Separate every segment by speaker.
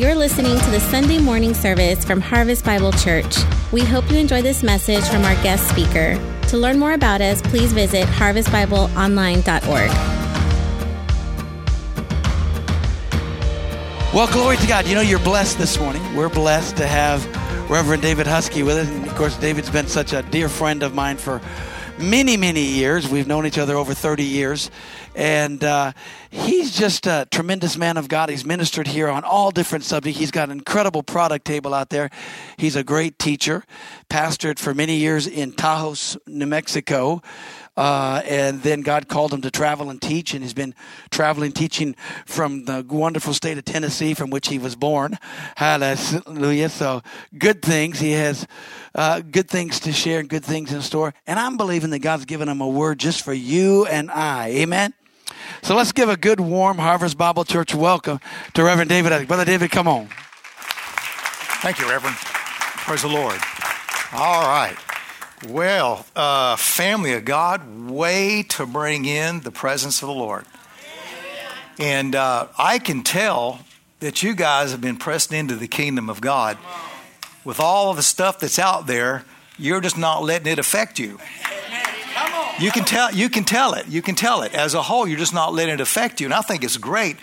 Speaker 1: You're listening to the Sunday morning service from Harvest Bible Church. We hope you enjoy this message from our guest speaker. To learn more about us, please visit harvestbibleonline.org.
Speaker 2: Well, glory to God. You know, you're blessed this morning. We're blessed to have Reverend David Husky with us. And of course, David's been such a dear friend of mine for many, many years. We've known each other over 30 years. And uh, he's just a tremendous man of God. He's ministered here on all different subjects. He's got an incredible product table out there. He's a great teacher, pastored for many years in Taos, New Mexico. Uh, and then God called him to travel and teach, and he's been traveling, teaching from the wonderful state of Tennessee, from which he was born. Hallelujah! So good things. He has uh, good things to share and good things in store. And I'm believing that God's given him a word just for you and I. Amen. So let's give a good, warm Harvest Bible Church welcome to Reverend David. Brother David, come on.
Speaker 3: Thank you, Reverend. Praise the Lord. All right. Well, uh, family of God, way to bring in the presence of the Lord. And uh, I can tell that you guys have been pressed into the kingdom of God. With all of the stuff that's out there, you're just not letting it affect you. You can tell. You can tell it. You can tell it. As a whole, you're just not letting it affect you, and I think it's great.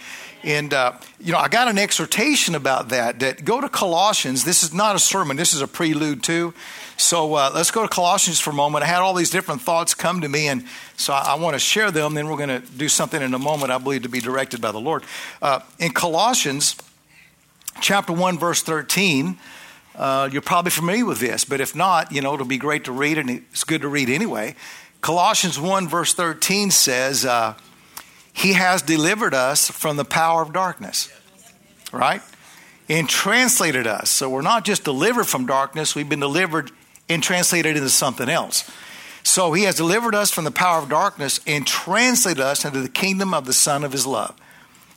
Speaker 3: And uh, you know, I got an exhortation about that. That go to Colossians. This is not a sermon. This is a prelude too. So uh, let's go to Colossians for a moment. I had all these different thoughts come to me, and so I, I want to share them. Then we're going to do something in a moment. I believe to be directed by the Lord. Uh, in Colossians, chapter one, verse thirteen. Uh, you're probably familiar with this, but if not, you know, it'll be great to read, and it's good to read anyway. Colossians 1, verse 13 says, uh, He has delivered us from the power of darkness, right? And translated us. So we're not just delivered from darkness, we've been delivered and translated into something else. So He has delivered us from the power of darkness and translated us into the kingdom of the Son of His love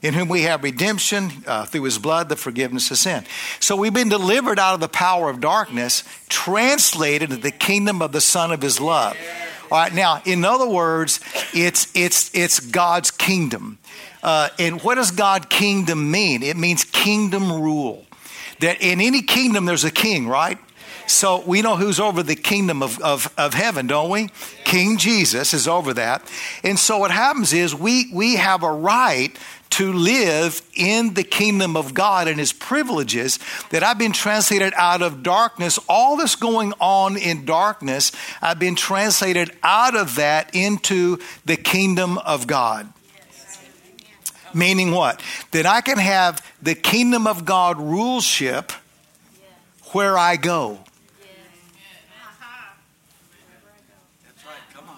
Speaker 3: in whom we have redemption uh, through his blood, the forgiveness of sin. So we've been delivered out of the power of darkness, translated into the kingdom of the Son of his love. All right, now, in other words, it's, it's, it's God's kingdom. Uh, and what does God kingdom mean? It means kingdom rule. That in any kingdom, there's a king, right? So we know who's over the kingdom of, of, of heaven, don't we? King Jesus is over that. And so what happens is we, we have a right to live in the kingdom of God and his privileges, that I've been translated out of darkness. All that's going on in darkness, I've been translated out of that into the kingdom of God. Meaning what? That I can have the kingdom of God ruleship where I go.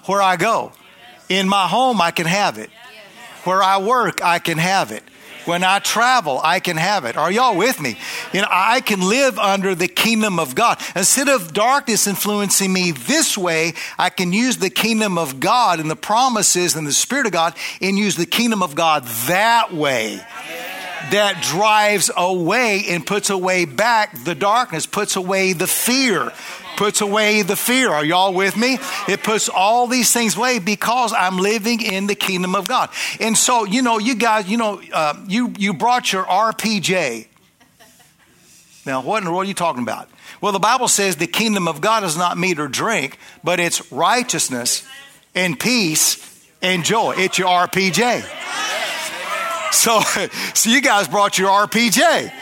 Speaker 3: Where I go. In my home, I can have it. Where I work, I can have it. When I travel, I can have it. Are y'all with me? You know, I can live under the kingdom of God. Instead of darkness influencing me this way, I can use the kingdom of God and the promises and the Spirit of God and use the kingdom of God that way that drives away and puts away back the darkness, puts away the fear, puts away the fear. Are y'all with me? It puts all these things away because I'm living in the kingdom of God. And so, you know, you guys, you know, uh, you you brought your RPJ. Now, what in the world are you talking about? Well, the Bible says the kingdom of God is not meat or drink, but it's righteousness and peace and joy. It's your RPJ. So, so you guys brought your RPJ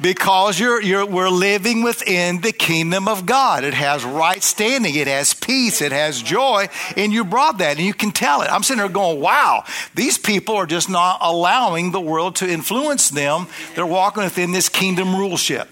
Speaker 3: because you're, you're, we're living within the kingdom of God. It has right standing, it has peace, it has joy, and you brought that, and you can tell it. I'm sitting there going, wow, these people are just not allowing the world to influence them. They're walking within this kingdom ruleship.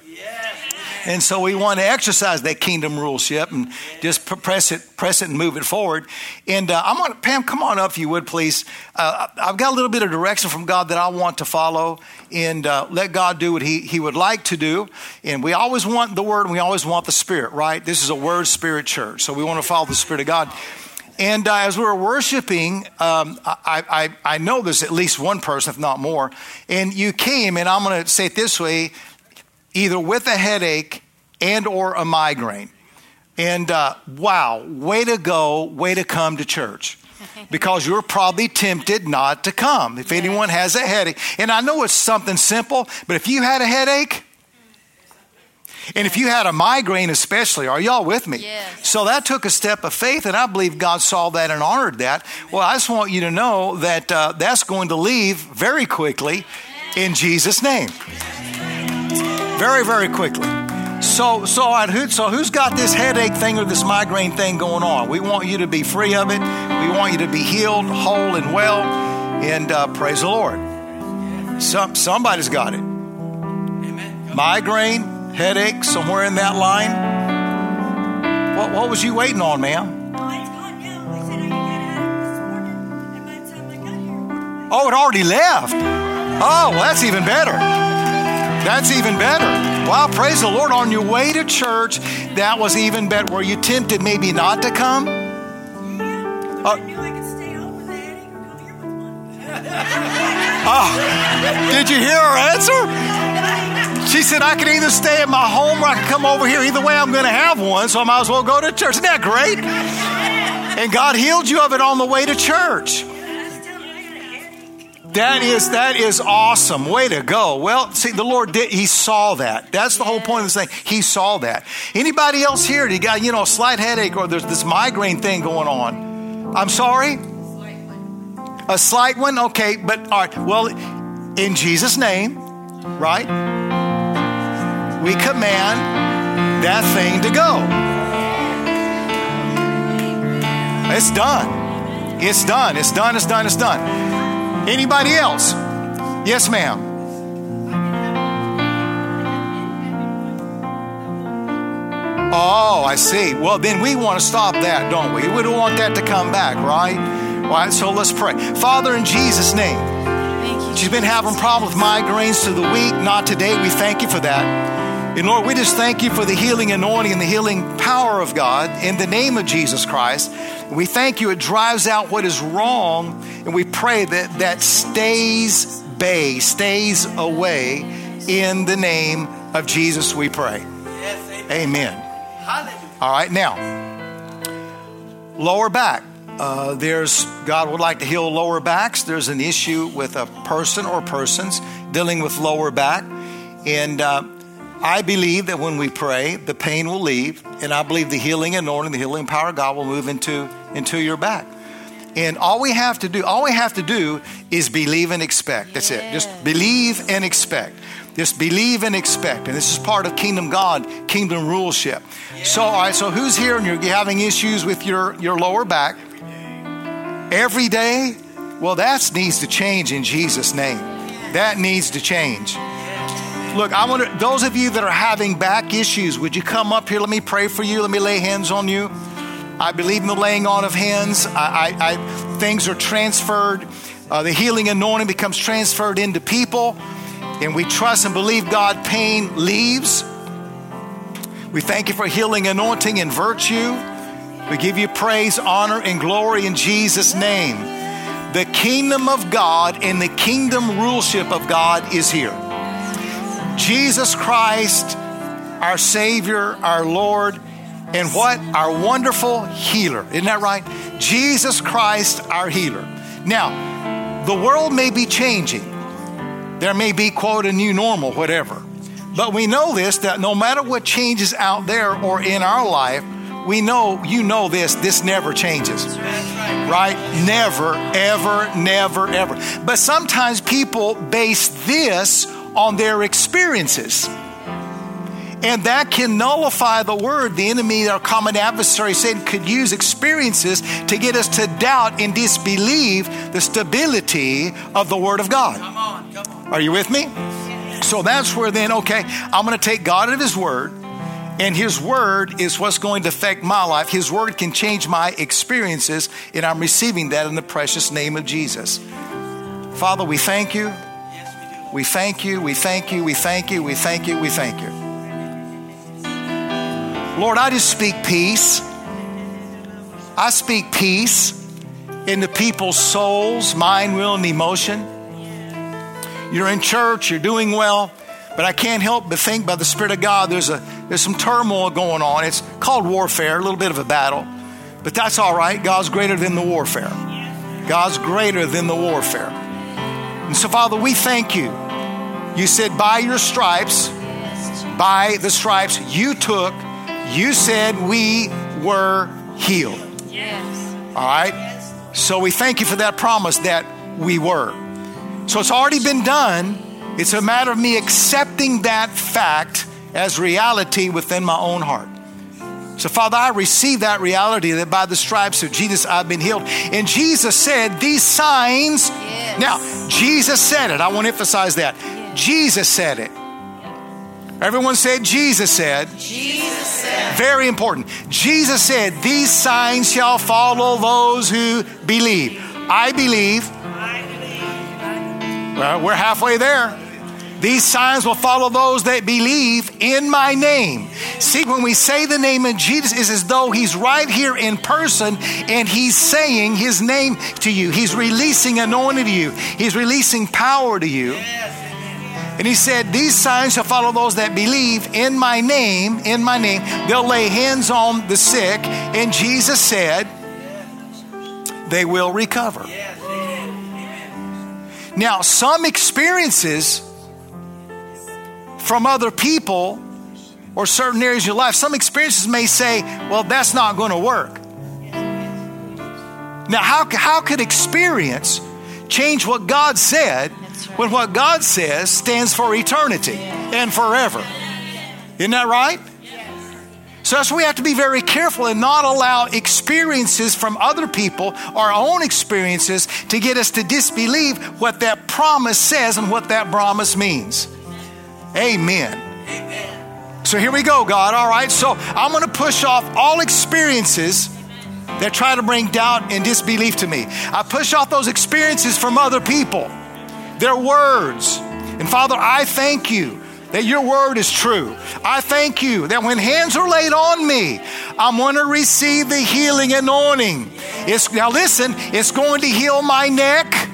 Speaker 3: And so we want to exercise that kingdom ruleship and just press it, press it, and move it forward. And uh, I'm on Pam. Come on up, if you would, please. Uh, I've got a little bit of direction from God that I want to follow, and uh, let God do what he, he would like to do. And we always want the Word, and we always want the Spirit, right? This is a Word Spirit church, so we want to follow the Spirit of God. And uh, as we were worshiping, um, I, I, I know there's at least one person, if not more, and you came, and I'm going to say it this way either with a headache and or a migraine. And uh, wow, way to go, way to come to church. because you're probably tempted not to come. If anyone has a headache, and I know it's something simple, but if you had a headache, and if you had a migraine, especially, are y'all with me?
Speaker 4: Yes.
Speaker 3: So that took a step of faith, and I believe God saw that and honored that. Well, I just want you to know that uh, that's going to leave very quickly in Jesus' name. Very, very quickly. So, so, who, so who's got this headache thing or this migraine thing going on? We want you to be free of it. We want you to be healed, whole, and well. And uh, praise the Lord. Some, somebody's got it. Migraine, headache, somewhere in that line. What, what was you waiting on, ma'am? Oh, it already left. Oh, well, that's even better. That's even better. Wow, praise the Lord. On your way to church, that was even better. Were you tempted maybe not to come?
Speaker 5: yeah,
Speaker 3: Uh,
Speaker 5: I knew I could stay home with a or come here with one.
Speaker 3: Oh, did you hear her answer? She said, I can either stay at my home or I can come over here. Either way, I'm going to have one, so I might as well go to church. Isn't that great? And God healed you of it on the way to church. That is that is awesome. Way to go. Well, see, the Lord did. He saw that. That's the whole point of this thing. He saw that. Anybody else here? You got you know a slight headache or there's this migraine thing going on. I'm sorry. A slight one. Okay, but all right. Well, in Jesus' name, right? We command that thing to go. It's done. It's done. It's done. It's done. It's done. Anybody else? Yes, ma'am. Oh, I see. Well, then we want to stop that, don't we? We don't want that to come back, right? All right, so let's pray. Father, in Jesus' name,
Speaker 4: Thank you.
Speaker 3: she's been having problems with migraines to the week, not today. We thank you for that. And Lord, we just thank you for the healing anointing and the healing power of God in the name of Jesus Christ. We thank you, it drives out what is wrong, and we pray that that stays bay, stays away in the name of Jesus, we pray. Amen. All right, now, lower back. Uh, there's God would like to heal lower backs. There's an issue with a person or persons dealing with lower back, and uh, I believe that when we pray, the pain will leave, and I believe the healing and anointing, the healing power of God will move into into your back. And all we have to do, all we have to do is believe and expect. That's it. Just believe and expect. Just believe and expect. And this is part of kingdom God, kingdom ruleship. So, all right, so who's here and you're having issues with your, your lower back? Every day? Well, that needs to change in Jesus' name. That needs to change. Look, I want those of you that are having back issues, would you come up here? Let me pray for you. Let me lay hands on you. I believe in the laying on of hands. I, I, I things are transferred. Uh, the healing anointing becomes transferred into people, and we trust and believe God. Pain leaves. We thank you for healing anointing and virtue. We give you praise, honor, and glory in Jesus' name. The kingdom of God and the kingdom ruleship of God is here. Jesus Christ, our Savior, our Lord, and what? Our wonderful healer. Isn't that right? Jesus Christ, our healer. Now, the world may be changing. There may be, quote, a new normal, whatever. But we know this that no matter what changes out there or in our life, we know, you know this, this never changes. Right? Never, ever, never, ever. But sometimes people base this on their experiences. And that can nullify the word. The enemy, our common adversary, Satan, could use experiences to get us to doubt and disbelieve the stability of the word of God.
Speaker 2: Come on, come on.
Speaker 3: Are you with me? So that's where then, okay, I'm going to take God at His word, and His word is what's going to affect my life. His word can change my experiences, and I'm receiving that in the precious name of Jesus. Father, we thank you.
Speaker 2: We
Speaker 3: thank you. We thank you. We thank you. We thank you. We thank you. Lord, I just speak peace. I speak peace into people's souls, mind, will, and emotion. You're in church, you're doing well, but I can't help but think by the Spirit of God there's a there's some turmoil going on. It's called warfare, a little bit of a battle. But that's all right. God's greater than the warfare. God's greater than the warfare. And so, Father, we thank you. You said, by your stripes, by the stripes you took, you said we were healed. All right? So we thank you for that promise that we were. So it's already been done. It's a matter of me accepting that fact as reality within my own heart. So, Father, I receive that reality that by the stripes of Jesus I've been healed. And Jesus said, These signs. Now, Jesus said it. I want to emphasize that. Jesus said it. Everyone said, Jesus said.
Speaker 5: Jesus said.
Speaker 3: Very important. Jesus said, These signs shall follow those who believe. I believe. Well, we're halfway there. These signs will follow those that believe in my name. See, when we say the name of Jesus, it's as though he's right here in person and he's saying his name to you. He's releasing anointing to you, he's releasing power to you. And he said, These signs shall follow those that believe in my name, in my name. They'll lay hands on the sick. And Jesus said, They will recover. Now, some experiences from other people or certain areas of your life, some experiences may say, Well, that's not going to work. Now, how, how could experience change what God said when what God says stands for eternity and forever? Isn't that right? So that's why we have to be very careful and not allow experiences from other people, our own experiences, to get us to disbelieve what that promise says and what that promise means. Amen. So here we go, God. All right. So I'm going to push off all experiences that try to bring doubt and disbelief to me. I push off those experiences from other people, their words. And Father, I thank you that your word is true. I thank you that when hands are laid on me, I'm going to receive the healing anointing. It's, now, listen, it's going to heal my neck.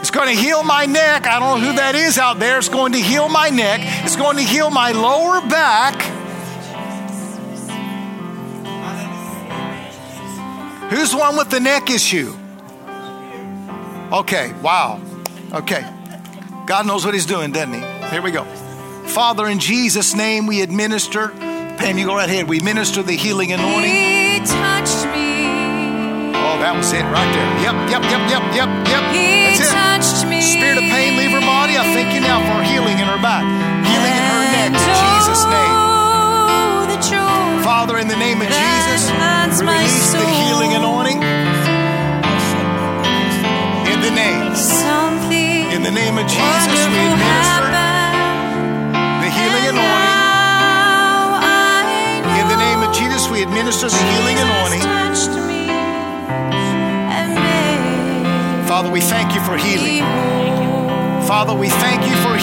Speaker 3: It's going to heal my neck. I don't know who that is out there. It's going to heal my neck. It's going to heal my lower back. Who's the one with the neck issue? Okay, wow. Okay. God knows what He's doing, doesn't He? Here we go. Father, in Jesus' name, we administer. Pam, you go right ahead. We minister the healing anointing.
Speaker 5: He touched me.
Speaker 3: Oh, that was it right there. Yep, yep, yep, yep, yep, yep.
Speaker 5: He
Speaker 3: That's it.
Speaker 5: touched me.
Speaker 3: Spirit of pain, leave her body. I thank you now for healing in her back, healing in her neck. In Jesus' name. Father, in the name of Jesus, release the healing anointing. In the name, in the name of Jesus, we administer Father, we thank you for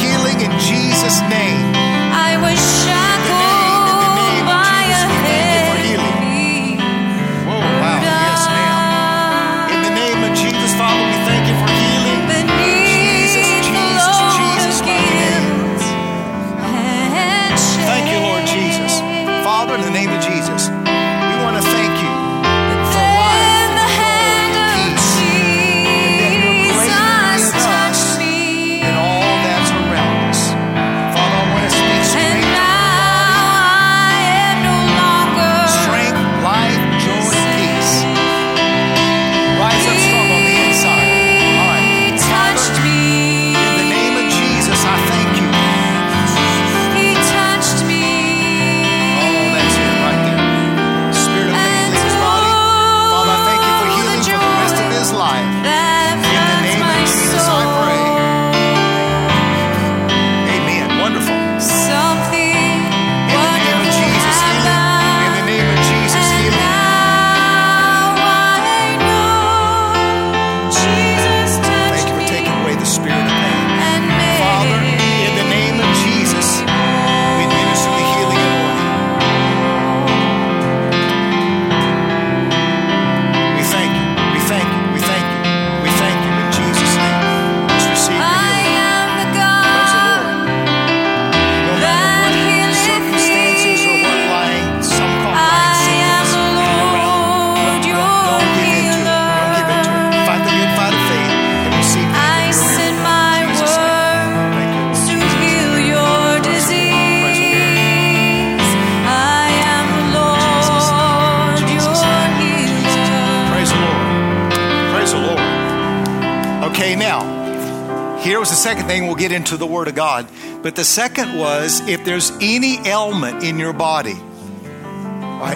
Speaker 3: get into the Word of God. But the second was if there's any ailment in your body,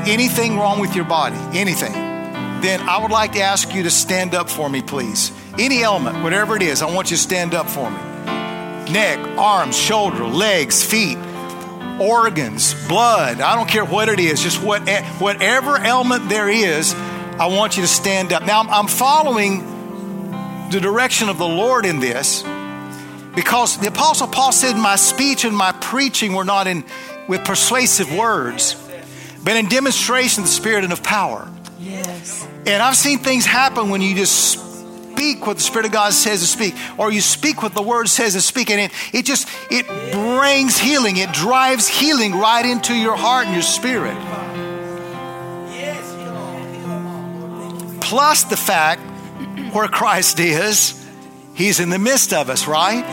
Speaker 3: anything wrong with your body, anything, then I would like to ask you to stand up for me, please. Any ailment, whatever it is, I want you to stand up for me. Neck, arms, shoulder, legs, feet, organs, blood, I don't care what it is, just what, whatever ailment there is, I want you to stand up. Now, I'm following the direction of the Lord in this because the Apostle Paul said, My speech and my preaching were not in with persuasive words, but in demonstration of the Spirit and of power.
Speaker 4: Yes.
Speaker 3: And I've seen things happen when you just speak what the Spirit of God says to speak, or you speak what the Word says to speak, and it, it just it brings healing. It drives healing right into your heart and your spirit. Plus the fact where Christ is, He's in the midst of us, right?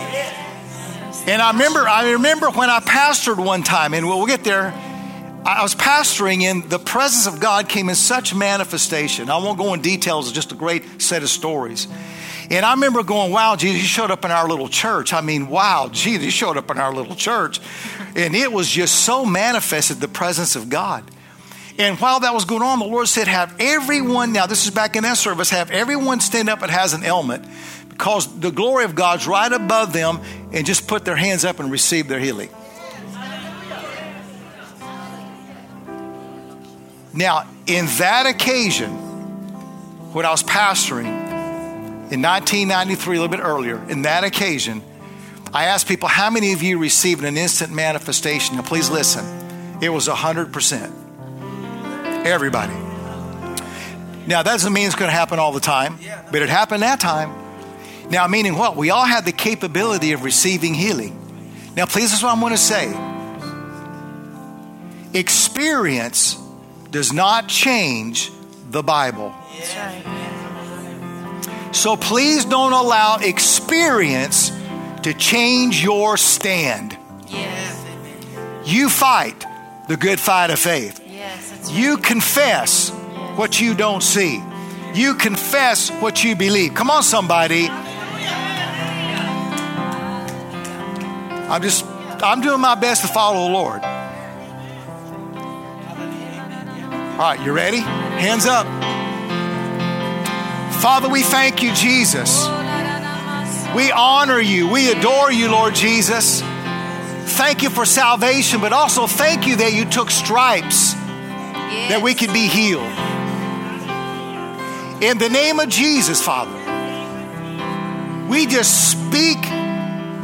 Speaker 3: And I remember, I remember when I pastored one time, and we'll get there. I was pastoring, and the presence of God came in such manifestation. I won't go in details, it's just a great set of stories. And I remember going, wow, Jesus, you showed up in our little church. I mean, wow, Jesus, you showed up in our little church. And it was just so manifested, the presence of God. And while that was going on, the Lord said, have everyone, now this is back in that service, have everyone stand up that has an ailment because the glory of God's right above them and just put their hands up and receive their healing. Now, in that occasion, when I was pastoring in 1993, a little bit earlier, in that occasion, I asked people, How many of you received an instant manifestation? Now, please listen. It was 100%. Everybody. Now, that doesn't mean it's going to happen all the time, but it happened that time. Now, meaning what? We all have the capability of receiving healing. Now, please, this is what I'm going to say. Experience does not change the Bible. So please don't allow experience to change your stand. You fight the good fight of faith. You confess what you don't see. You confess what you believe. Come on, somebody. I'm just, I'm doing my best to follow the Lord. All right, you ready? Hands up. Father, we thank you, Jesus. We honor you. We adore you, Lord Jesus. Thank you for salvation, but also thank you that you took stripes that we could be healed. In the name of Jesus, Father, we just speak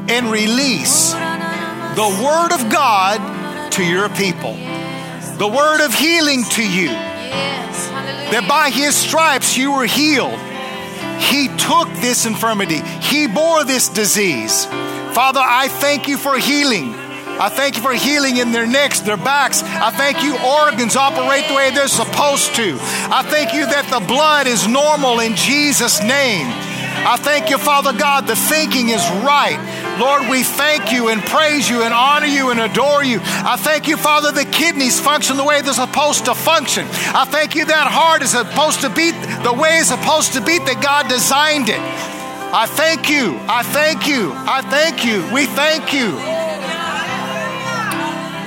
Speaker 3: and release the Word of God to your people, the Word of healing to you, that by His stripes you were healed. He took this infirmity, He bore this disease. Father, I thank you for healing. I thank you for healing in their necks, their backs. I thank you organs operate the way they're supposed to. I thank you that the blood is normal in Jesus' name. I thank you, Father God, the thinking is right. Lord, we thank you and praise you and honor you and adore you. I thank you, Father, the kidneys function the way they're supposed to function. I thank you that heart is supposed to beat the way it's supposed to beat that God designed it. I thank you. I thank you. I thank you. We thank you.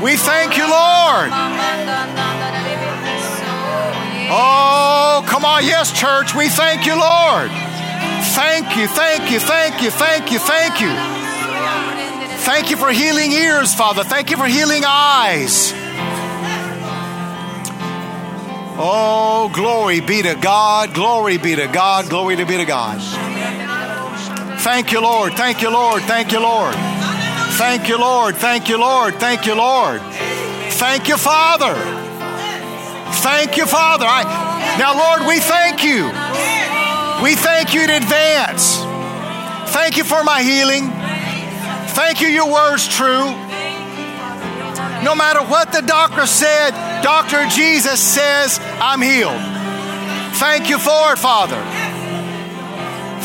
Speaker 3: We thank you, Lord. Oh, come on. Yes, church. We thank you, Lord. Thank you, thank you, thank you, thank you, thank you. Thank you for healing ears, Father. Thank you for healing eyes. Oh, glory be to God, glory be to God, glory to be to God. Thank you, Lord. Thank you, Lord. Thank you, Lord. Thank you, Lord. Thank you, Lord. Thank you, Lord. Thank you, Father. Thank you, Father. I, now, Lord, we thank you. We thank you in advance. Thank you for my healing. Thank you, your word's true. No matter what the doctor said, Dr. Jesus says, I'm healed. Thank you for it, Father.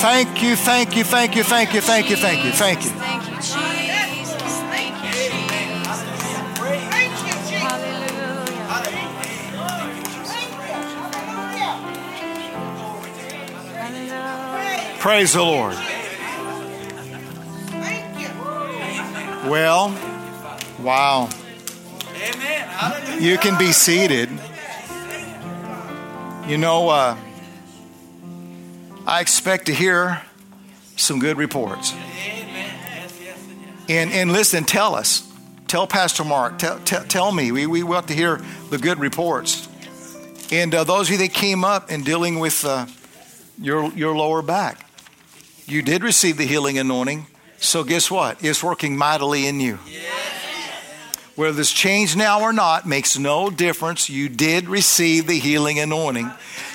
Speaker 3: Thank you, thank you, thank you, thank you, thank you, thank you, thank you.
Speaker 4: Thank you, Jesus. Thank you, Jesus. Hallelujah. Hallelujah.
Speaker 3: Praise the Lord. Well, wow. You can be seated. You know, uh, I expect to hear some good reports. And, and listen, tell us. Tell Pastor Mark. Tell, tell, tell me. We, we want to hear the good reports. And uh, those of you that came up and dealing with uh, your, your lower back, you did receive the healing anointing. So guess what? It's working mightily in you. Whether it's changed now or not makes no difference. You did receive the healing anointing,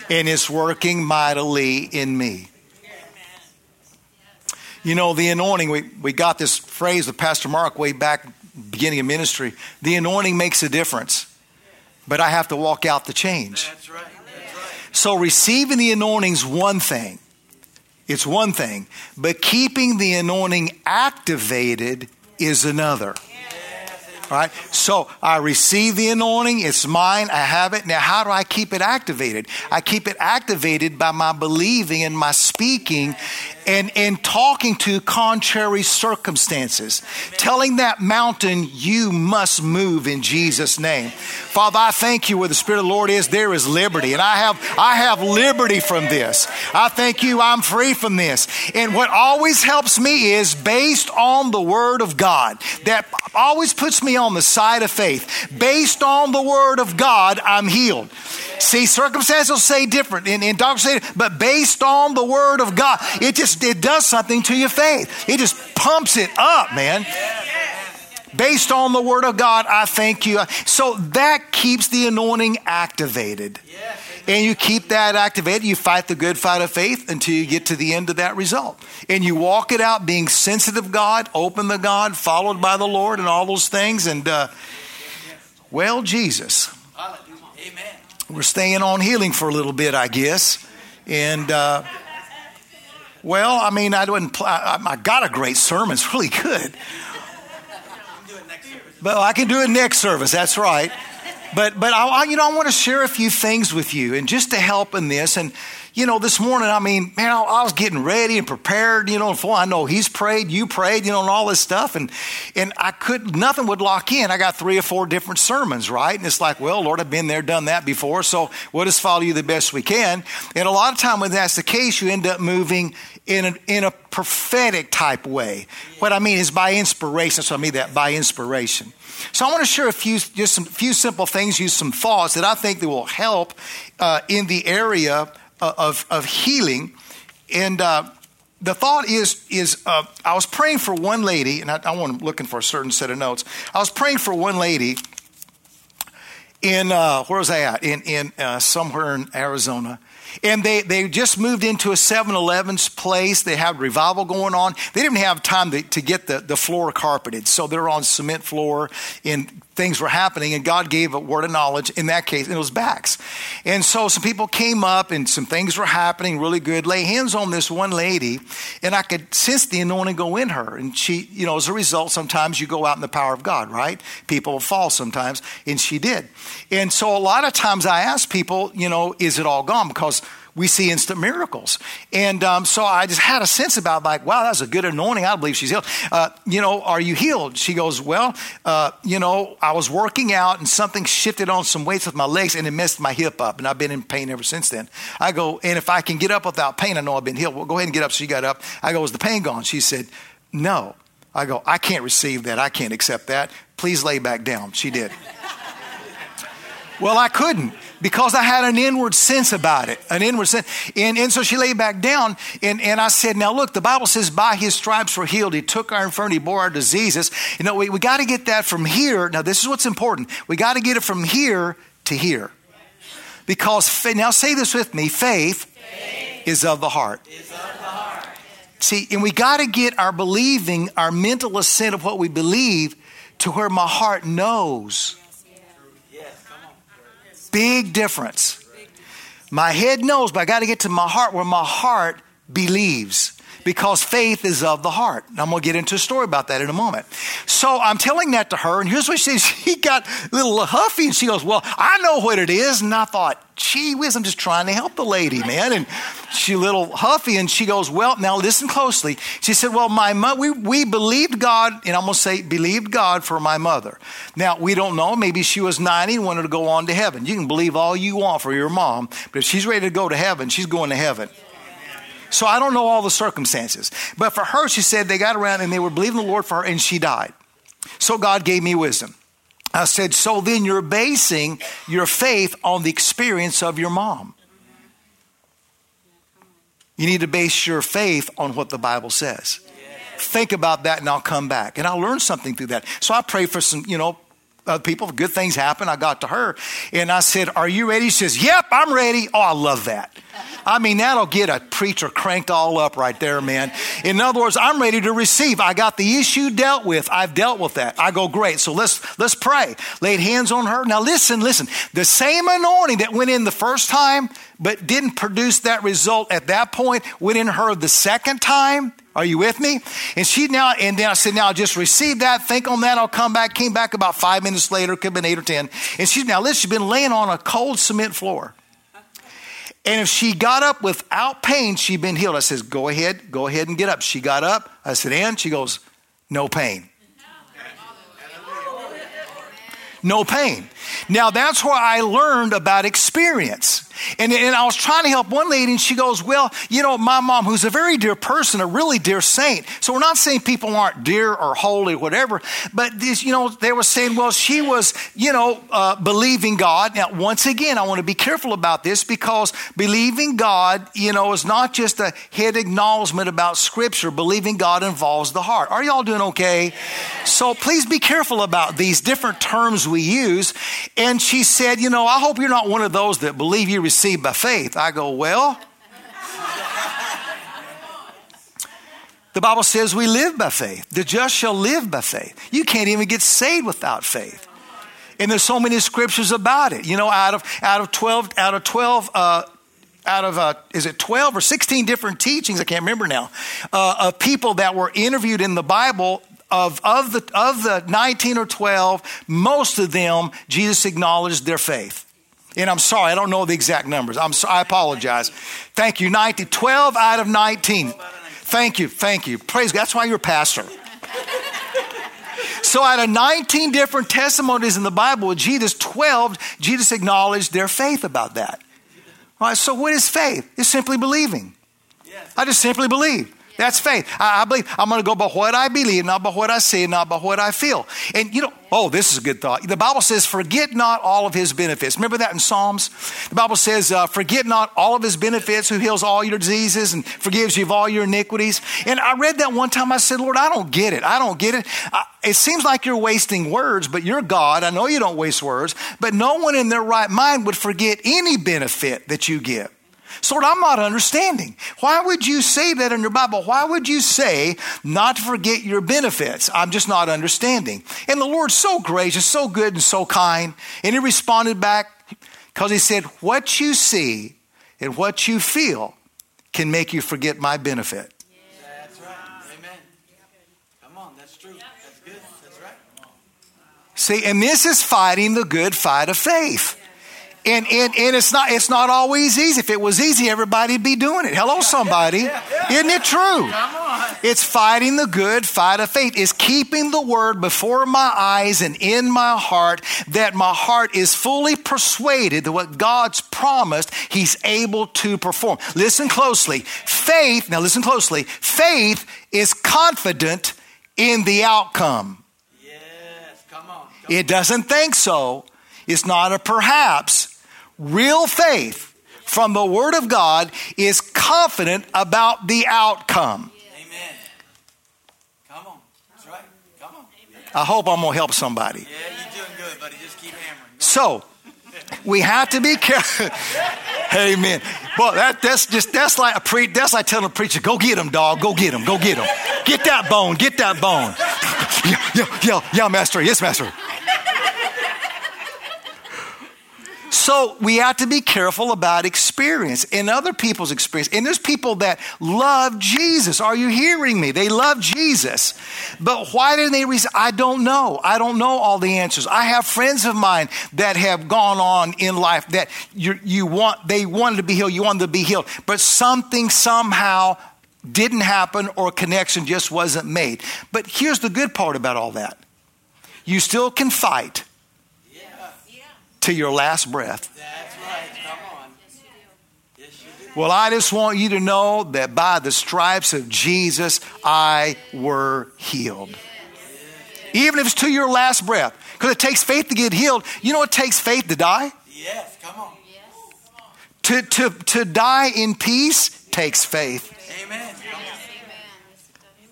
Speaker 3: and it's working mightily in me. You know, the anointing, we, we got this phrase with Pastor Mark way back beginning of ministry. The anointing makes a difference, but I have to walk out the change.
Speaker 2: That's right. That's right.
Speaker 3: So receiving the anointing's one thing. It's one thing, but keeping the anointing activated is another. All right? So I receive the anointing, it's mine, I have it. Now, how do I keep it activated? I keep it activated by my believing and my speaking and, and talking to contrary circumstances, telling that mountain, you must move in Jesus' name. Father, I thank you where the Spirit of the Lord is, there is liberty. And I have, I have liberty from this. I thank you, I'm free from this. And what always helps me is based on the Word of God, that always puts me on the side of faith. Based on the Word of God, I'm healed. See, circumstances will say different, and, and doctors say, but based on the Word of God, it just it does something to your faith. It just pumps it up, man. Based on the Word of God, I thank you. So that keeps the anointing activated. And you keep that activated. You fight the good fight of faith until you get to the end of that result. And you walk it out being sensitive God, open to God, followed by the Lord, and all those things. And, uh, well, Jesus.
Speaker 2: Amen.
Speaker 3: We're staying on healing for a little bit, I guess. And, uh, well, I mean, I, didn't I, I got a great sermon. It's really good. But I can do it next service. That's right. But but I, I you know I want to share a few things with you and just to help in this and you know this morning I mean man I, was getting ready and prepared you know for I know he's prayed you prayed you know and all this stuff. And and I could nothing would lock in. I got three or four different sermons right? And it's like well Lord I've been there done that before. So we'll just follow you the best we can. And a lot of time when that's the case you end up moving in a, in a prophetic type way. What I mean is by inspiration. So I mean that by inspiration. So I want to share a few, just some few simple things, use some thoughts that I think that will help uh, in the area of, of healing. And uh, the thought is, is uh, I was praying for one lady, and I, I want looking for a certain set of notes. I was praying for one lady in uh, where was I at? In in uh, somewhere in Arizona. And they, they just moved into a 7 Eleven's place. They had revival going on. They didn't have time to, to get the, the floor carpeted. So they're on cement floor and things were happening. And God gave a word of knowledge in that case, and it was backs. And so some people came up and some things were happening really good. Lay hands on this one lady, and I could sense the anointing go in her. And she, you know, as a result, sometimes you go out in the power of God, right? People will fall sometimes, and she did. And so a lot of times I ask people, you know, is it all gone? Because we see instant miracles. And um, so I just had a sense about like, wow, that's a good anointing. I believe she's healed. Uh, you know, are you healed? She goes, well, uh, you know, I was working out and something shifted on some weights with my legs and it messed my hip up. And I've been in pain ever since then. I go, and if I can get up without pain, I know I've been healed. Well, go ahead and get up. She got up. I go, is the pain gone? She said, no. I go, I can't receive that. I can't accept that. Please lay back down. She did. Well, I couldn't because I had an inward sense about it, an inward sense. And, and so she lay back down, and, and I said, Now look, the Bible says, by his stripes we're healed. He took our infirmity, bore our diseases. You know, we, we got to get that from here. Now, this is what's important. We got to get it from here to here. Because, now say this with me faith, faith is of the heart.
Speaker 2: Is of the heart.
Speaker 3: See, and we got to get our believing, our mental assent of what we believe, to where my heart knows. Big difference. My head knows, but I got to get to my heart where my heart believes. Because faith is of the heart. And I'm going to get into a story about that in a moment. So I'm telling that to her, and here's what she says. She got a little huffy, and she goes, Well, I know what it is. And I thought, Gee whiz, I'm just trying to help the lady, man. And she a little huffy, and she goes, Well, now listen closely. She said, Well, my mo- we, we believed God, and I'm going to say, believed God for my mother. Now, we don't know. Maybe she was 90 and wanted to go on to heaven. You can believe all you want for your mom, but if she's ready to go to heaven, she's going to heaven. So I don't know all the circumstances. But for her, she said they got around and they were believing the Lord for her, and she died. So God gave me wisdom. I said, So then you're basing your faith on the experience of your mom. You need to base your faith on what the Bible says. Think about that and I'll come back. And I'll learn something through that. So I pray for some, you know, other people, good things happen. I got to her and I said, Are you ready? She says, Yep, I'm ready. Oh, I love that. I mean, that'll get a preacher cranked all up right there, man. In other words, I'm ready to receive. I got the issue dealt with. I've dealt with that. I go, great. So let's let's pray. Laid hands on her. Now listen, listen. The same anointing that went in the first time, but didn't produce that result at that point, went in her the second time. Are you with me? And she now, and then I said, now just receive that, think on that, I'll come back. Came back about five minutes later, could have been eight or ten. And she's now, listen, she's been laying on a cold cement floor. And if she got up without pain, she'd been healed. I says, go ahead, go ahead and get up. She got up. I said, and she goes, no pain. No pain. Now that's where I learned about experience. And, and I was trying to help one lady, and she goes, Well, you know, my mom, who's a very dear person, a really dear saint. So we're not saying people aren't dear or holy, or whatever, but this, you know, they were saying, Well, she was, you know, uh, believing God. Now, once again, I want to be careful about this because believing God, you know, is not just a head acknowledgement about Scripture. Believing God involves the heart. Are y'all doing okay? So please be careful about these different terms we use. And she said, You know, I hope you're not one of those that believe you receive by faith. I go, Well, the Bible says we live by faith. The just shall live by faith. You can't even get saved without faith. And there's so many scriptures about it. You know, out of out of 12, out of 12, uh, out of uh, is it 12 or 16 different teachings i can't remember now uh, of people that were interviewed in the bible of, of, the, of the 19 or 12 most of them jesus acknowledged their faith. And i'm sorry i don't know the exact numbers. I'm so, i apologize. Thank you. 19 12 out of 19 thank you thank you. Praise god. That's why you're a pastor. So out of 19 different testimonies in the bible with jesus 12 jesus acknowledged their faith about that. All right, so what is faith? It's simply believing. I just simply believe. That's faith. I, I believe I'm going to go by what I believe, not by what I see, not by what I feel. And you know, oh, this is a good thought. The Bible says, "Forget not all of His benefits." Remember that in Psalms. The Bible says, uh, "Forget not all of His benefits, who heals all your diseases and forgives you of all your iniquities." And I read that one time. I said, "Lord, I don't get it. I don't get it. I, it seems like you're wasting words, but you're God. I know you don't waste words, but no one in their right mind would forget any benefit that you give." So, Lord, I'm not understanding. Why would you say that in your Bible? Why would you say not to forget your benefits? I'm just not understanding. And the Lord's so gracious, so good, and so kind. And He responded back because He said, What you see and what you feel can make you forget my benefit.
Speaker 2: That's right. Amen. Come on, that's true. That's good. That's right.
Speaker 3: See, and this is fighting the good fight of faith. And, and, and it's not it's not always easy. If it was easy, everybody'd be doing it. Hello, somebody. Isn't it true? It's fighting the good fight of faith. It's keeping the word before my eyes and in my heart that my heart is fully persuaded that what God's promised, He's able to perform. Listen closely. Faith, now listen closely. Faith is confident in the outcome.
Speaker 2: Yes. Come on.
Speaker 3: It doesn't think so. It's not a perhaps. Real faith from the Word of God is confident about the outcome.
Speaker 2: Amen. Come on. That's right. Come on.
Speaker 3: I hope I'm going to help somebody.
Speaker 2: Yeah, you're doing good, buddy. Just keep hammering.
Speaker 3: So, we have to be careful. Amen. Well, that, that's just that's like a pre, that's like telling a preacher, "Go get him, dog. Go get him. Go get him. Get that bone. Get that bone." yeah, yeah, yeah, yeah, master. Yes, master. So we have to be careful about experience and other people's experience. And there's people that love Jesus. Are you hearing me? They love Jesus. But why didn't they? I don't know. I don't know all the answers. I have friends of mine that have gone on in life that you, you want, they wanted to be healed. You wanted to be healed. But something somehow didn't happen or a connection just wasn't made. But here's the good part about all that. You still can fight to your last breath.
Speaker 2: That's right. Come on. Yes, you do.
Speaker 3: Well, I just want you to know that by the stripes of Jesus, I were healed. Even if it's to your last breath, because it takes faith to get healed. You know it takes faith to die?
Speaker 2: Yes, come on.
Speaker 3: To, to, to die in peace takes faith.
Speaker 2: Amen.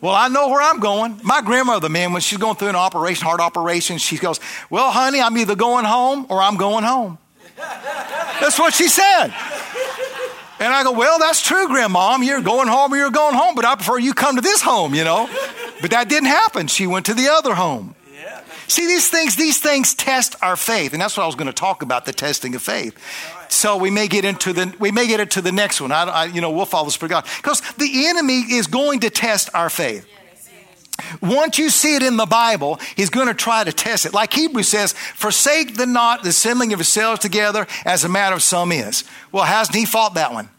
Speaker 3: Well, I know where I'm going. My grandmother, man, when she's going through an operation, heart operation, she goes, Well, honey, I'm either going home or I'm going home. That's what she said. And I go, Well, that's true, Grandma. You're going home or you're going home, but I prefer you come to this home, you know. But that didn't happen. She went to the other home.
Speaker 2: Yeah.
Speaker 3: See, these things, these things test our faith, and that's what I was going to talk about—the testing of faith. So we may get into the we may get into the next one. I, I you know, we'll follow the Spirit of God because the enemy is going to test our faith. Once you see it in the Bible, he's going to try to test it. Like Hebrews says, forsake the not the assembling of yourselves together as a matter of some is. Well, hasn't he fought that one?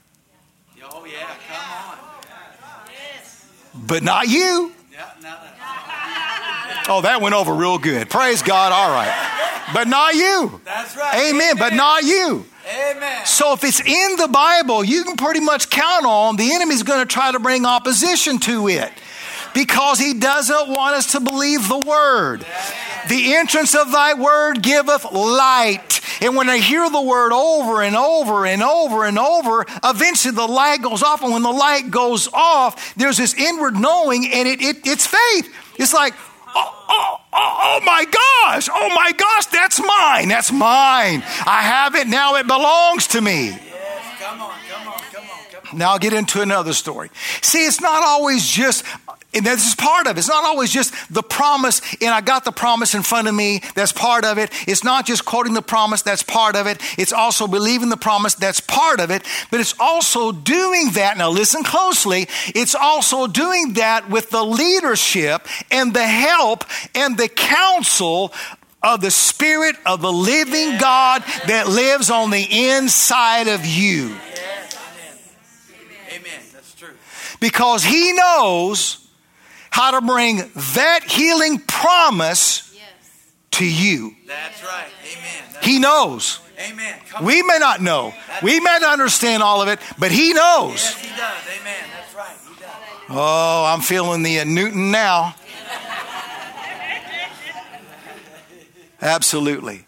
Speaker 2: Oh, yeah. Come on. Yes.
Speaker 3: But not you.
Speaker 2: Yeah, no, no.
Speaker 3: Oh, that went over real good. Praise God. All right. But not you.
Speaker 2: That's right.
Speaker 3: Amen. But not you.
Speaker 2: Amen.
Speaker 3: So if it's in the Bible, you can pretty much count on the enemy's going to try to bring opposition to it because he doesn't want us to believe the word. The entrance of thy word giveth light. And when I hear the word over and over and over and over, eventually the light goes off. And when the light goes off, there's this inward knowing and it, it, it's faith. It's like, oh, oh, oh, oh my gosh, oh my gosh, that's mine, that's mine. I have it, now it belongs to me.
Speaker 2: Yes, come on, come on, come on, come on.
Speaker 3: Now I'll get into another story. See, it's not always just, and this is part of it. It's not always just the promise, and I got the promise in front of me. That's part of it. It's not just quoting the promise. That's part of it. It's also believing the promise. That's part of it. But it's also doing that. Now listen closely. It's also doing that with the leadership and the help and the counsel of the Spirit of the living God that lives on the inside of you.
Speaker 2: Amen. That's true.
Speaker 3: because he knows how to bring that healing promise to you.
Speaker 2: That's right. Amen. That's,
Speaker 3: He knows.
Speaker 2: amen.
Speaker 3: We may not know. We may not understand all of it, but he knows.
Speaker 2: Yes, he does. Amen. That's right. He does.
Speaker 3: Oh, I'm feeling the uh, Newton now. Absolutely.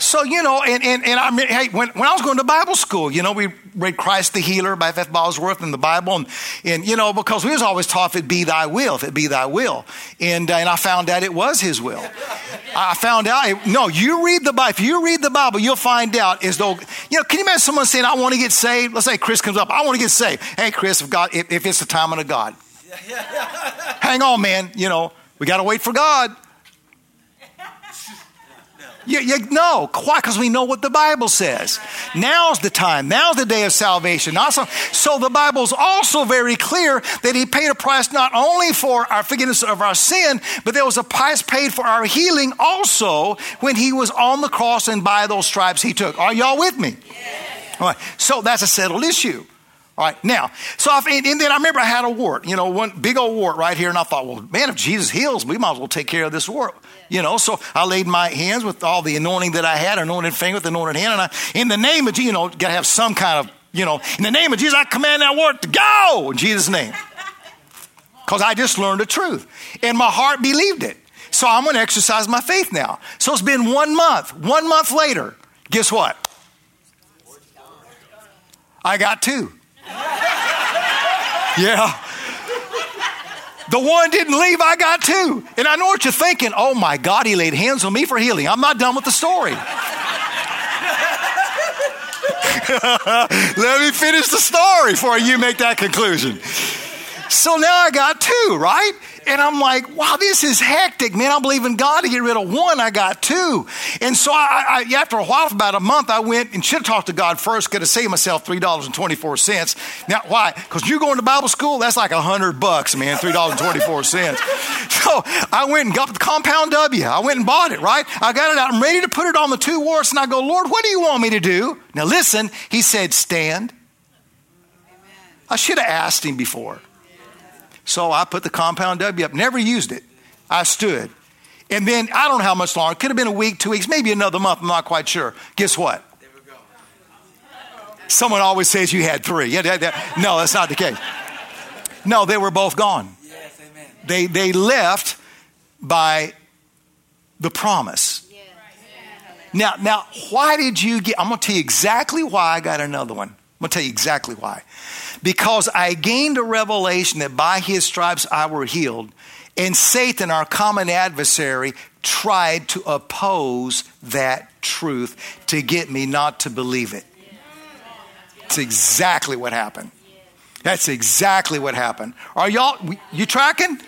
Speaker 3: So, you know, and, and, and I mean, hey, when, when I was going to Bible school, you know, we read Christ the Healer by F.F. Bosworth in the Bible. And, and, you know, because we was always taught if it be thy will, if it be thy will. And, uh, and I found out it was his will. I found out, it- no, you read the Bible. If you read the Bible, you'll find out as though, you know, can you imagine someone saying, I want to get saved? Let's say Chris comes up, I want to get saved. Hey, Chris, if, God, if, if it's the timing of God, hang on, man. You know, we got to wait for God. You, you, no, why? Because we know what the Bible says. Now's the time. Now's the day of salvation. Also, so the Bible's also very clear that He paid a price not only for our forgiveness of our sin, but there was a price paid for our healing also when He was on the cross and by those stripes He took. Are y'all with me? All right. So that's a settled issue. All right, now, so and, and then I remember I had a wart, you know, one big old wart right here, and I thought, well, man, if Jesus heals, we might as well take care of this wart, you know. So I laid my hands with all the anointing that I had, anointed finger with anointed hand, and I, in the name of, Jesus, you know, got to have some kind of, you know, in the name of Jesus, I command that wart to go in Jesus' name, because I just learned the truth, and my heart believed it. So I'm going to exercise my faith now. So it's been one month. One month later, guess what? I got two. Yeah. The one didn't leave, I got two. And I know what you're thinking. Oh my God, he laid hands on me for healing. I'm not done with the story. Let me finish the story before you make that conclusion. So now I got two, right? And I'm like, wow, this is hectic, man. I believe in God to get rid of one. I got two. And so I, I after a while, about a month, I went and should have talked to God first, could have saved myself $3.24. Now, why? Because you're going to Bible school, that's like a hundred bucks, man, $3.24. so I went and got the compound W. I went and bought it, right? I got it out. I'm ready to put it on the two warts. And I go, Lord, what do you want me to do? Now listen, he said, stand. I should have asked him before. So I put the compound W up, never used it. I stood. And then I don't know how much longer. It could have been a week, two weeks, maybe another month. I'm not quite sure. Guess what? Someone always says you had three. Yeah, no, that's not the case. No, they were both gone. Yes, amen. They, they left by the promise. Now, now, why did you get? I'm going to tell you exactly why I got another one. I'm going to tell you exactly why. Because I gained a revelation that by his stripes I were healed, and Satan, our common adversary, tried to oppose that truth to get me not to believe it. It's exactly what happened. That's exactly what happened. Are y'all, you tracking?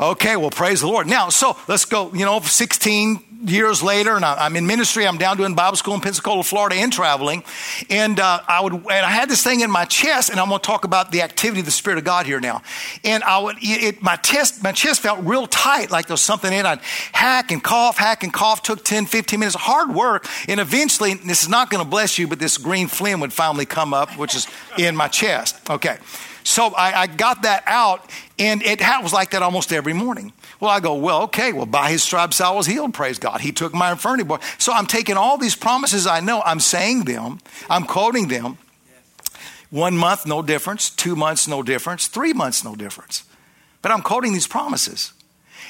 Speaker 3: Okay, well, praise the Lord. Now, so let's go, you know, 16 years later, and I'm in ministry. I'm down doing Bible school in Pensacola, Florida, and traveling. And uh, I would, and I had this thing in my chest, and I'm going to talk about the activity of the Spirit of God here now. And I would, it, it- my chest, my chest felt real tight, like there was something in it. I'd hack and cough, hack and cough. Took 10, 15 minutes, hard work. And eventually, and this is not going to bless you, but this green phlegm would finally come up, which is in my chest. Okay. So I, I got that out, and it was like that almost every morning. Well, I go, well, okay, well, by his stripes I was healed, praise God. He took my infirmity. Boy. So I'm taking all these promises I know, I'm saying them, I'm quoting them. One month, no difference. Two months, no difference. Three months, no difference. But I'm quoting these promises.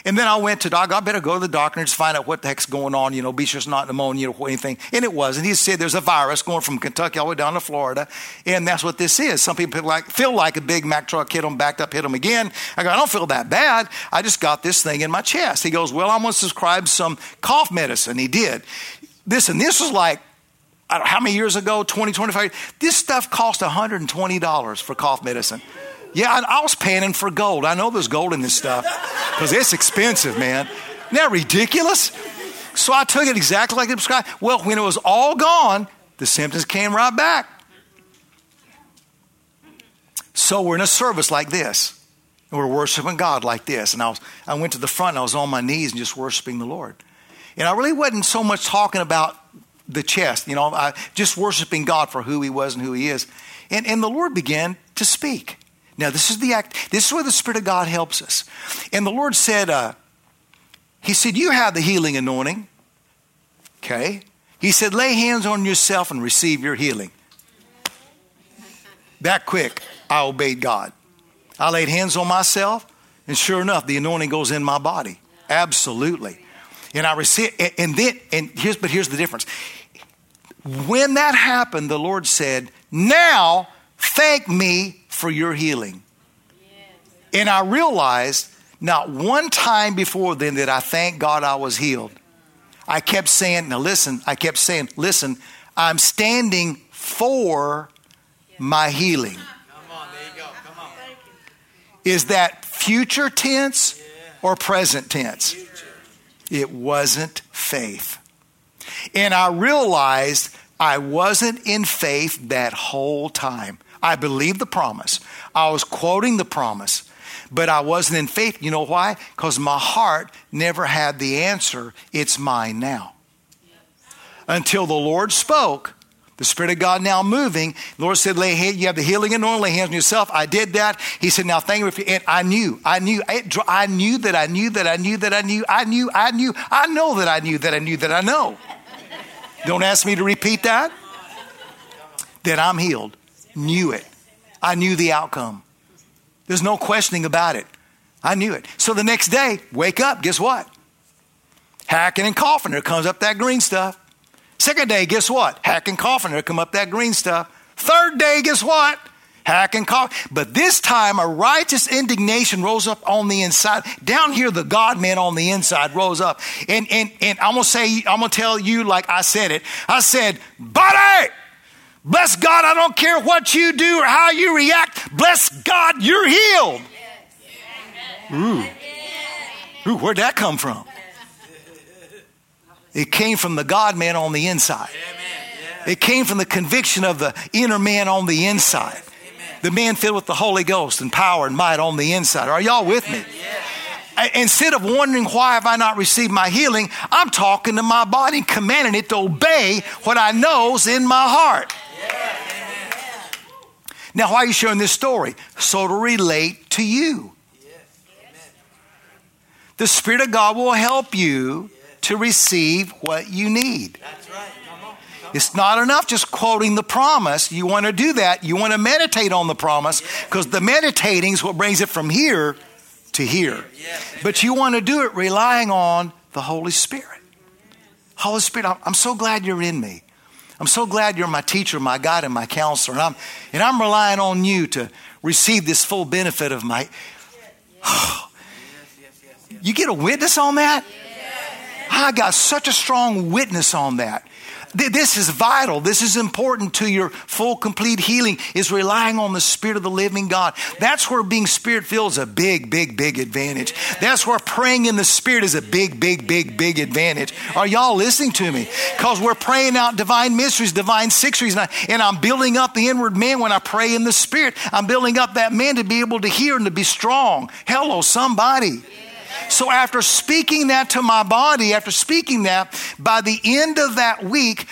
Speaker 3: And then I went to doc. I better go to the doctor and just find out what the heck's going on. You know, be sure it's not pneumonia or anything. And it was. And He said there's a virus going from Kentucky all the way down to Florida, and that's what this is. Some people like feel like a Big Mac truck hit them, backed up, hit them again. I go, I don't feel that bad. I just got this thing in my chest. He goes, Well, I'm going to prescribe some cough medicine. He did. This and this was like I don't know, how many years ago? 20, 25. This stuff cost $120 for cough medicine. Yeah, I, I was panning for gold. I know there's gold in this stuff because it's expensive, man. Isn't that ridiculous? So I took it exactly like they prescribed. Well, when it was all gone, the symptoms came right back. So we're in a service like this. And we're worshiping God like this. And I, was, I went to the front and I was on my knees and just worshiping the Lord. And I really wasn't so much talking about the chest, you know, I, just worshiping God for who He was and who He is. And, and the Lord began to speak. Now, this is the act, this is where the Spirit of God helps us. And the Lord said, uh, He said, You have the healing anointing. Okay. He said, Lay hands on yourself and receive your healing. That quick, I obeyed God. I laid hands on myself, and sure enough, the anointing goes in my body. Absolutely. And I received, and- and then, and here's, but here's the difference. When that happened, the Lord said, Now thank me for your healing. And I realized not one time before then that I thank God I was healed. I kept saying, Now listen, I kept saying, Listen, I'm standing for my healing. On, Is that future tense or present tense? It wasn't faith. And I realized I wasn't in faith that whole time. I believed the promise. I was quoting the promise, but I wasn't in faith. You know why? Because my heart never had the answer. It's mine now. Until the Lord spoke, the Spirit of God now moving. The Lord said, "Lay hand, you have the healing anointing. Lay hands on yourself." I did that. He said, "Now thank you." And I knew, I knew, I knew that I knew that I knew that I knew, I knew, I knew, I know that I knew that I knew that I know. Don't ask me to repeat that. That I'm healed. Knew it. I knew the outcome. There's no questioning about it. I knew it. So the next day, wake up. Guess what? Hacking and coughing. There comes up that green stuff. Second day, guess what? Hacking, and coughing. There come up that green stuff. Third day, guess what? Hack and cough. But this time, a righteous indignation rose up on the inside. Down here, the God man on the inside rose up. And, and, and I'm going to say, I'm going to tell you like I said it. I said, body, Bless God, I don't care what you do or how you react. Bless God, you're healed. Ooh. Ooh, where'd that come from? It came from the God man on the inside. It came from the conviction of the inner man on the inside. The man filled with the Holy Ghost and power and might on the inside. Are y'all with me? Instead of wondering why have I not received my healing, I'm talking to my body and commanding it to obey what I know's in my heart. Now, why are you sharing this story? So to relate to you. The Spirit of God will help you to receive what you need. It's not enough just quoting the promise. You want to do that. You want to meditate on the promise because the meditating is what brings it from here to here. But you want to do it relying on the Holy Spirit. Holy Spirit, I'm- so glad you're in me. I'm so glad you're my teacher, my guide, and my counselor. And I'm, and I'm relying on you to receive this full benefit of my. You get a witness on that? I got such a strong witness on that. Th- This is vital. This is important to your full, complete healing, is relying on the Spirit of the living God. That's where being Spirit filled is a big, big, big advantage. That's where praying in the Spirit is a big, big, big, big advantage. Are y'all listening to me? Because we're praying out divine mysteries, divine sixties, and, I, and I'm building up the inward man when I pray in the Spirit. I'm building up that man to be able to hear and to be strong. Hello, somebody. So after speaking that to my body, after speaking that, by the end of that week,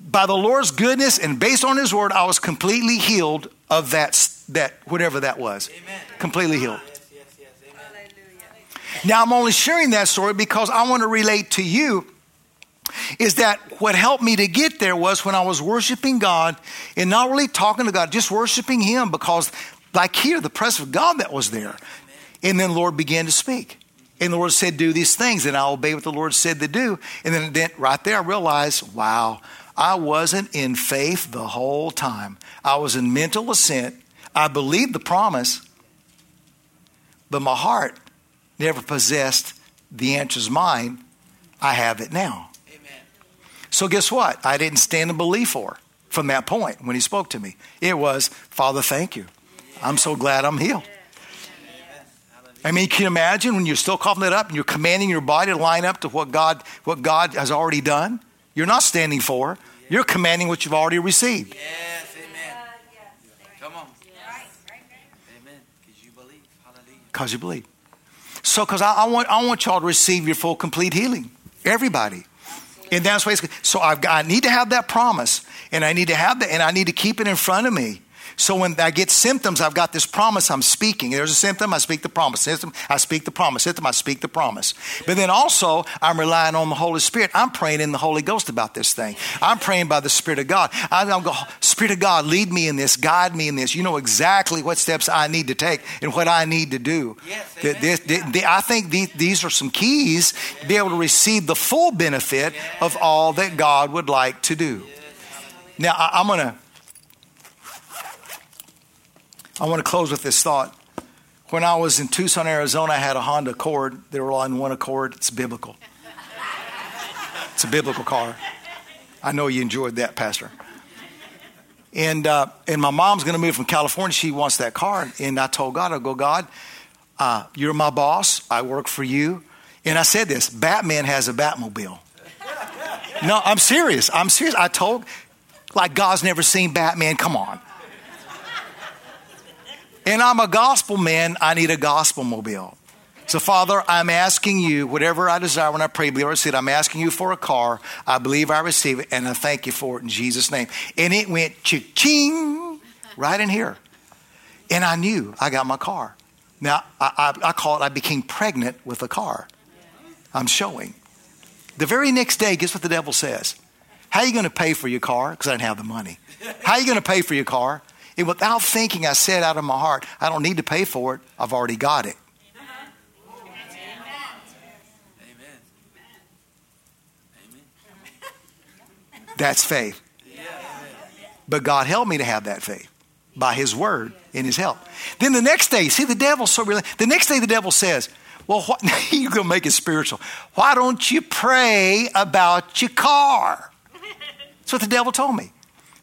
Speaker 3: by the Lord's goodness and based on His word, I was completely healed of that that whatever that was. Amen. Completely healed. Now I'm only sharing that story because I want to relate to you. Is that what helped me to get there was when I was worshiping God and not really talking to God, just worshiping Him because, like here, the presence of God that was there. And then the Lord began to speak. And the Lord said, Do these things. And I obeyed what the Lord said to do. And then, then right there, I realized, wow, I wasn't in faith the whole time. I was in mental assent. I believed the promise, but my heart never possessed the answers mine. I have it now. Amen. So guess what? I didn't stand in belief for from that point when he spoke to me. It was, Father, thank you. I'm so glad I'm healed. I mean, can you imagine when you're still coughing it up and you're commanding your body to line up to what God, what God has already done? You're not standing for. You're commanding what you've already received.
Speaker 2: Yes, amen. Come on. Amen. Because you believe. Hallelujah.
Speaker 3: Because you believe. So, because I, I, want, I want y'all to receive your full, complete healing. Everybody. And that's why so I've got, I need to have that promise, and I need to have that, and I need to keep it in front of me. So when I get symptoms, I've got this promise I'm speaking. There's a symptom, I speak the promise. Symptom, I speak the promise. Symptom, I speak the promise. But then also, I'm relying on the Holy Spirit. I'm praying in the Holy Ghost about this thing. I'm praying by the Spirit of God. I'm, going, Spirit of God, lead me in this, guide me in this. You know exactly what steps I need to take and what I need to do.
Speaker 2: Yes,
Speaker 3: Th- this- th- th- I think the- these are some keys to be able to receive the full benefit of all that God would like to do. Now, I, I'm going to. I want to close with this thought. When I was in Tucson, Arizona, I had a Honda Accord. They were all in one Accord. It's biblical. It's a biblical car. I know you enjoyed that, Pastor. And uh, and my mom's going to move from California. She wants that car. And I told God, I go, God, uh, you're my boss. I work for you. And I said this: Batman has a Batmobile. No, I'm serious. I'm serious. I told, like God's never seen Batman. Come on. And I'm a gospel man. I need a gospel mobile. So, Father, I'm asking you, whatever I desire when I pray, believe I receive it. I'm asking you for a car. I believe I receive it, and I thank you for it in Jesus' name. And it went ching right in here. And I knew I got my car. Now, I, I, I call it, I became pregnant with a car. I'm showing. The very next day, guess what the devil says? How are you going to pay for your car? Because I didn't have the money. How are you going to pay for your car? And without thinking, I said out of my heart, I don't need to pay for it. I've already got it.
Speaker 2: Amen.
Speaker 3: That's faith. But God helped me to have that faith by His word and His help. Then the next day, see, the devil's so really, the next day the devil says, Well, what, you're going to make it spiritual. Why don't you pray about your car? That's what the devil told me.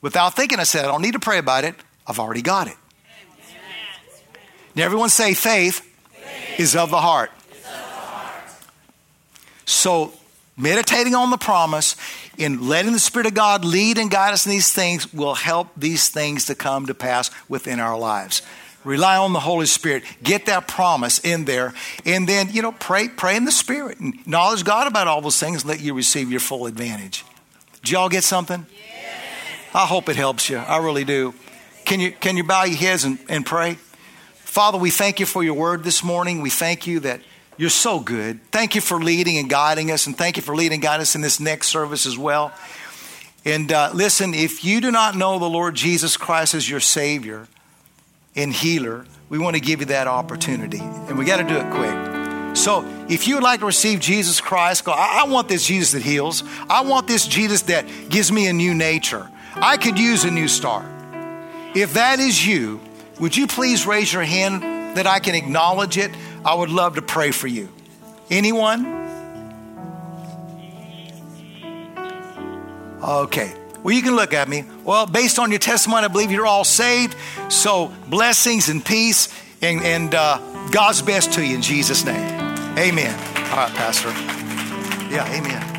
Speaker 3: Without thinking, I said, I don't need to pray about it. I've already got it. Now, everyone say, faith, is of the heart. So, meditating on the promise and letting the Spirit of God lead and guide us in these things will help these things to come to pass within our lives. Rely on the Holy Spirit. Get that promise in there. And then, you know, pray, pray in the Spirit and acknowledge God about all those things and let you receive your full advantage. Did y'all get something? I hope it helps you. I really do. Can you, can you bow your heads and, and pray? Father, we thank you for your word this morning. We thank you that you're so good. Thank you for leading and guiding us, and thank you for leading and guiding us in this next service as well. And uh, listen, if you do not know the Lord Jesus Christ as your Savior and healer, we want to give you that opportunity. And we got to do it quick. So if you would like to receive Jesus Christ, go, I, I want this Jesus that heals. I want this Jesus that gives me a new nature. I could use a new start. If that is you, would you please raise your hand that I can acknowledge it? I would love to pray for you. Anyone? Okay. Well, you can look at me. Well, based on your testimony, I believe you're all saved. So, blessings and peace and, and uh, God's best to you in Jesus' name. Amen. All right, Pastor. Yeah, amen.